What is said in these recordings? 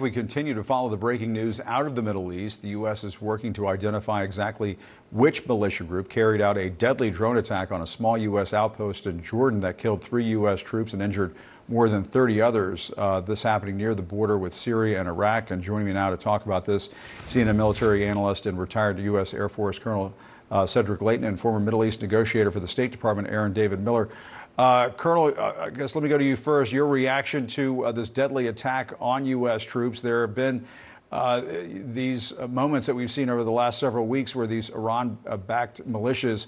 We continue to follow the breaking news out of the Middle East. The U.S. is working to identify exactly which militia group carried out a deadly drone attack on a small U.S. outpost in Jordan that killed three U.S. troops and injured more than 30 others. Uh, this happening near the border with Syria and Iraq. And joining me now to talk about this, CNN military analyst and retired U.S. Air Force Colonel uh, Cedric Leighton and former Middle East negotiator for the State Department, Aaron David Miller. Uh, Colonel, uh, I guess let me go to you first. Your reaction to uh, this deadly attack on U.S. troops. There have been uh, these moments that we've seen over the last several weeks where these Iran backed militias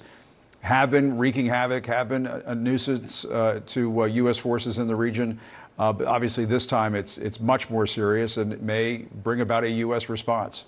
have been wreaking havoc, have been a, nuisance uh, to U.S. forces in the region. but obviously, this time it's, it's much more serious and it may bring about a U.S. response.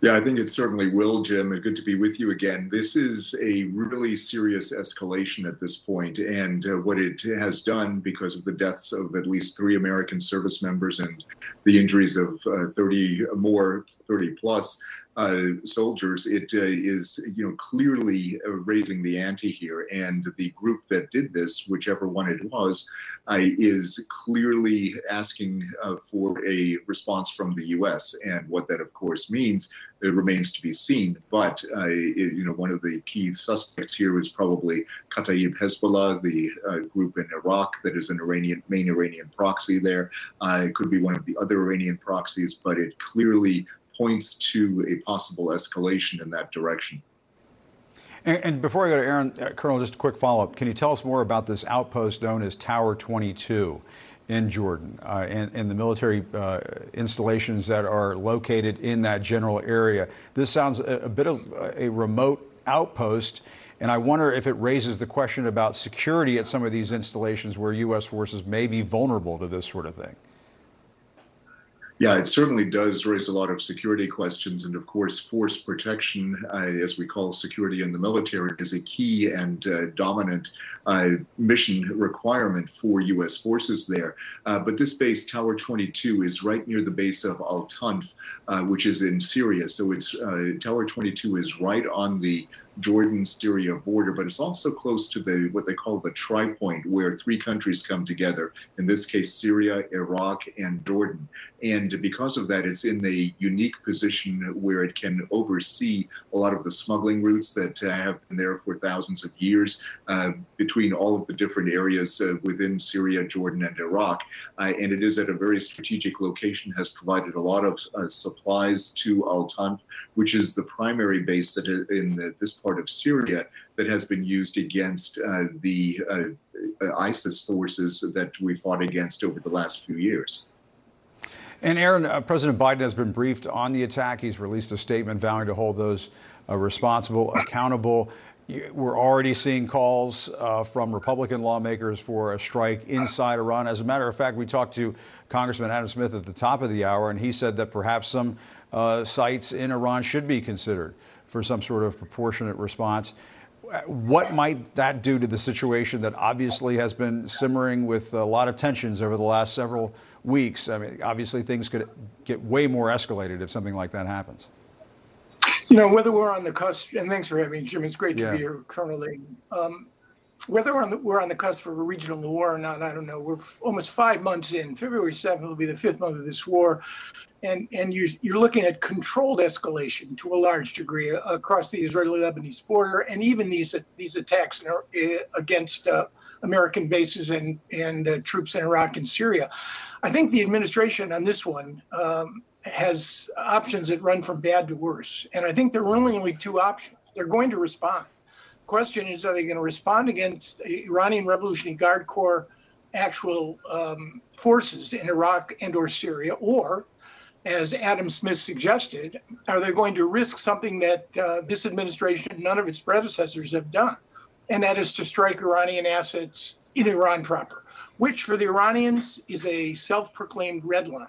Yeah, I think it certainly will, Jim. Good to be with you again. This is a really serious escalation at this point, and uh, what it has done because of the deaths of at least three American service members and the injuries of uh, 30 more, 30 plus. Uh, soldiers, it uh, is you know clearly uh, raising the ante here, and the group that did this, whichever one it was, is clearly asking for a response from the U.S. And what that, of course, means it remains to be seen. But uh, it, you know, one of the key suspects here is probably Kataib Hezbollah, the uh, group in Iraq that is an Iranian main Iranian proxy. There, uh, it could be one of the other Iranian proxies, but it clearly points to a possible escalation in that direction. And, and before I go to Aaron, uh, Colonel, just a quick follow up. Can you tell us more about this outpost known as Tower 22 in Jordan uh, and, and, the military uh, installations that are located in that general area? This sounds a, a bit of a remote outpost. And I wonder if it raises the question about security at some of these installations where U.S. forces may be vulnerable to this sort of thing. Yeah, it certainly does raise a lot of security questions. And of course, force protection, uh, as we call security in the military, is a key and uh, dominant uh, mission requirement for U.S. forces there. Uh, but this base, Tower 22, is right near the base of Al Tanf, uh, which is in Syria. So it's uh, Tower 22 is right on the Jordan Syria border, but it's also close to the what they call the tri point, where three countries come together. In this case, Syria, Iraq, and Jordan. And because of that, it's in a unique position where it can oversee a lot of the smuggling routes that uh, have been there for thousands of years uh, between all of the different areas uh, within Syria, Jordan, and Iraq. Uh, and it is at a very strategic location, has provided a lot of uh, supplies to Al Tanf, which is the primary base that in the, this part part of Syria that has been used against uh, the uh, uh, ISIS forces that we fought against over the last few years. And Aaron, uh, President Biden has been briefed on the attack. He's released a statement vowing to hold those uh, responsible accountable. We're already seeing calls uh, from Republican lawmakers for a strike inside Iran. As a matter of fact, we talked to Congressman Adam Smith at the top of the hour, and he said that perhaps some sites in Iran should be considered for some sort of proportionate response. What might that do to the situation that obviously has been simmering with a lot of tensions over the last several weeks? I mean, obviously things could get way more escalated if something like that happens. You know, whether we're on the cusp, and thanks for having me, Jim. It's great to yeah. be here, Colonel Leighton. Um, whether we're on, the, we're on the cusp of a regional war or not, I don't know. We're almost five months in. February 7th will be the fifth month of this war and and you, you're looking at controlled escalation to a large degree across the Israeli-Lebanese border, and even these these attacks against uh, American bases and and uh, troops in Iraq and Syria. I think the administration on this one um, has options that run from bad to worse, and I think there are only only two options. They're going to respond. Question is, are they going to respond against Iranian Revolutionary Guard Corps actual um, forces in Iraq and or Syria, or as Adam Smith suggested, are they going to risk something that uh, this administration, none of its predecessors have done? And that is to strike Iranian assets in Iran proper, which for the Iranians is a self proclaimed red line.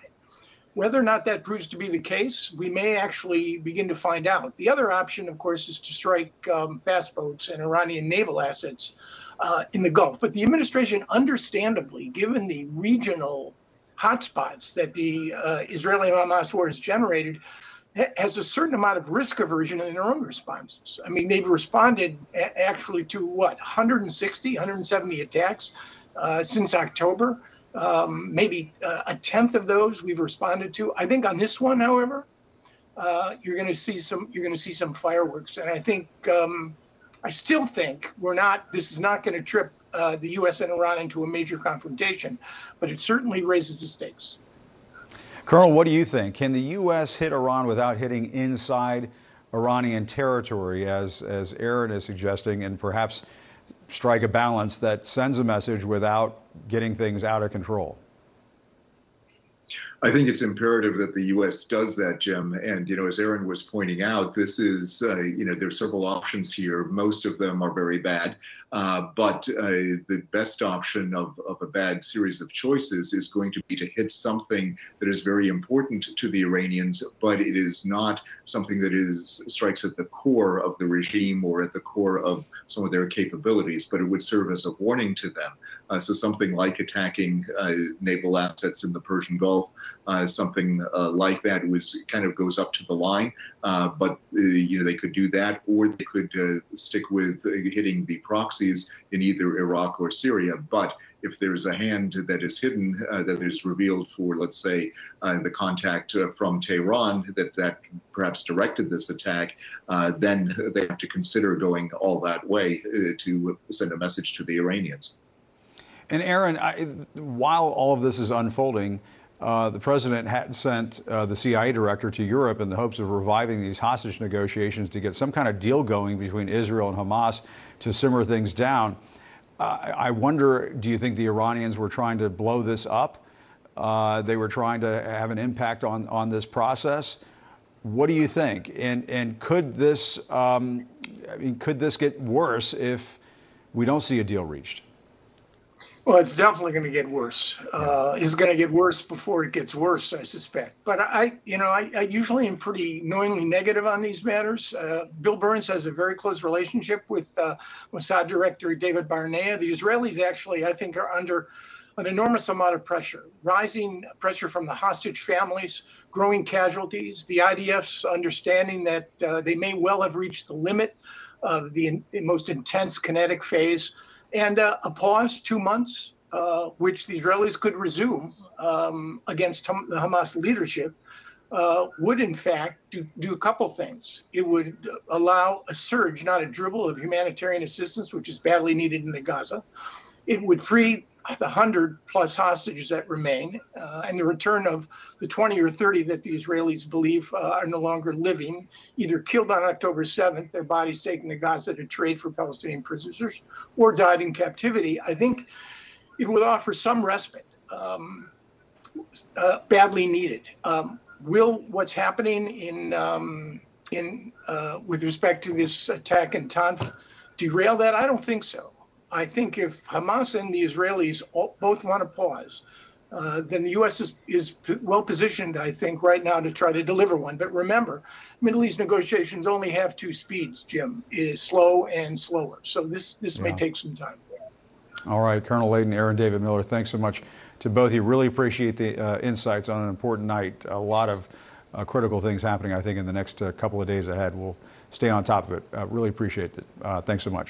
Whether or not that proves to be the case, we may actually begin to find out. The other option, of course, is to strike um, fast boats and Iranian naval assets uh, in the Gulf. But the administration, understandably, given the regional hotspots that the uh, Israeli Hamas war has generated has a certain amount of risk aversion in their own responses. I mean, they've responded actually to what 160, 170 attacks uh, since October. Um, maybe uh, a tenth of those we've responded to. I think on this one, however, uh, you're going to see some you're going to see some fireworks, and I think um, I still think we're not. This is not going to trip uh, the U.S. and Iran into a major confrontation, but it certainly raises the stakes. Colonel, what do you think? Can the U.S. hit Iran without hitting inside Iranian territory, as as Aaron is suggesting, and perhaps strike a balance that sends a message without getting things out of control? I think it's imperative that the U.S. does that, Jim. And you know, as Aaron was pointing out, this is uh, you know there's several options here. Most of them are very bad, uh, but uh, the best option of, of a bad series of choices is going to be to hit something that is very important to the Iranians, but it is not something that is strikes at the core of the regime or at the core of some of their capabilities. But it would serve as a warning to them. Uh, so something like attacking uh, naval assets in the Persian Gulf uh, something uh, like that was kind of goes up to the line. Uh, but uh, you know they could do that, or they could uh, stick with hitting the proxies in either Iraq or Syria. But if there's a hand that is hidden, uh, that is revealed for, let's say, the contact from Tehran that that perhaps directed this attack, then they have to consider going all that way to send a message to the Iranians. And Aaron, I, while all of this is unfolding, uh, the president had sent uh, the CIA director to Europe in the hopes of reviving these hostage negotiations to get some kind of deal going between Israel and Hamas to simmer things down. Uh, I wonder, do you think the Iranians were trying to blow this up? Uh, they were trying to have an impact on, on this process. What do you think? And, and could this, um, I mean, could this get worse if we don't see a deal reached? Well, it's definitely going to get worse. Uh, it's going to get worse before it gets worse, I suspect. But I, you know, I, I usually am pretty knowingly negative on these matters. Uh, Bill Burns has a very close relationship with uh, Mossad Director David Barnea. The Israelis actually, I think, are under an enormous amount of pressure, rising pressure from the hostage families, growing casualties, the IDF's understanding that uh, they may well have reached the limit of the in, most intense kinetic phase and uh, a pause, two months, uh, which the Israelis could resume um, against the Hamas leadership, uh, would in fact do, do a couple things. It would allow a surge, not a dribble, of humanitarian assistance, which is badly needed in the Gaza. It would free the 100 plus hostages that remain uh, and the return of the 20 or 30 that the Israelis believe uh, are no longer living, either killed on October 7th, their bodies taken to Gaza to trade for Palestinian prisoners, or died in captivity, I think it would offer some respite, um, uh, badly needed. Um, will what's happening in um, in uh, with respect to this attack in Tanf derail that? I don't think so. I think if Hamas and the Israelis both want to pause, uh, then the U.S. is, is well positioned, I think, right now to try to deliver one. But remember, Middle East negotiations only have two speeds, Jim, is slow and slower. So this, this yeah. may take some time. All right, Colonel Leighton, Aaron David Miller, thanks so much to both of you. Really appreciate the uh, insights on an important night. A lot of uh, critical things happening, I think, in the next uh, couple of days ahead. We'll stay on top of it. Uh, really appreciate it. Uh, thanks so much.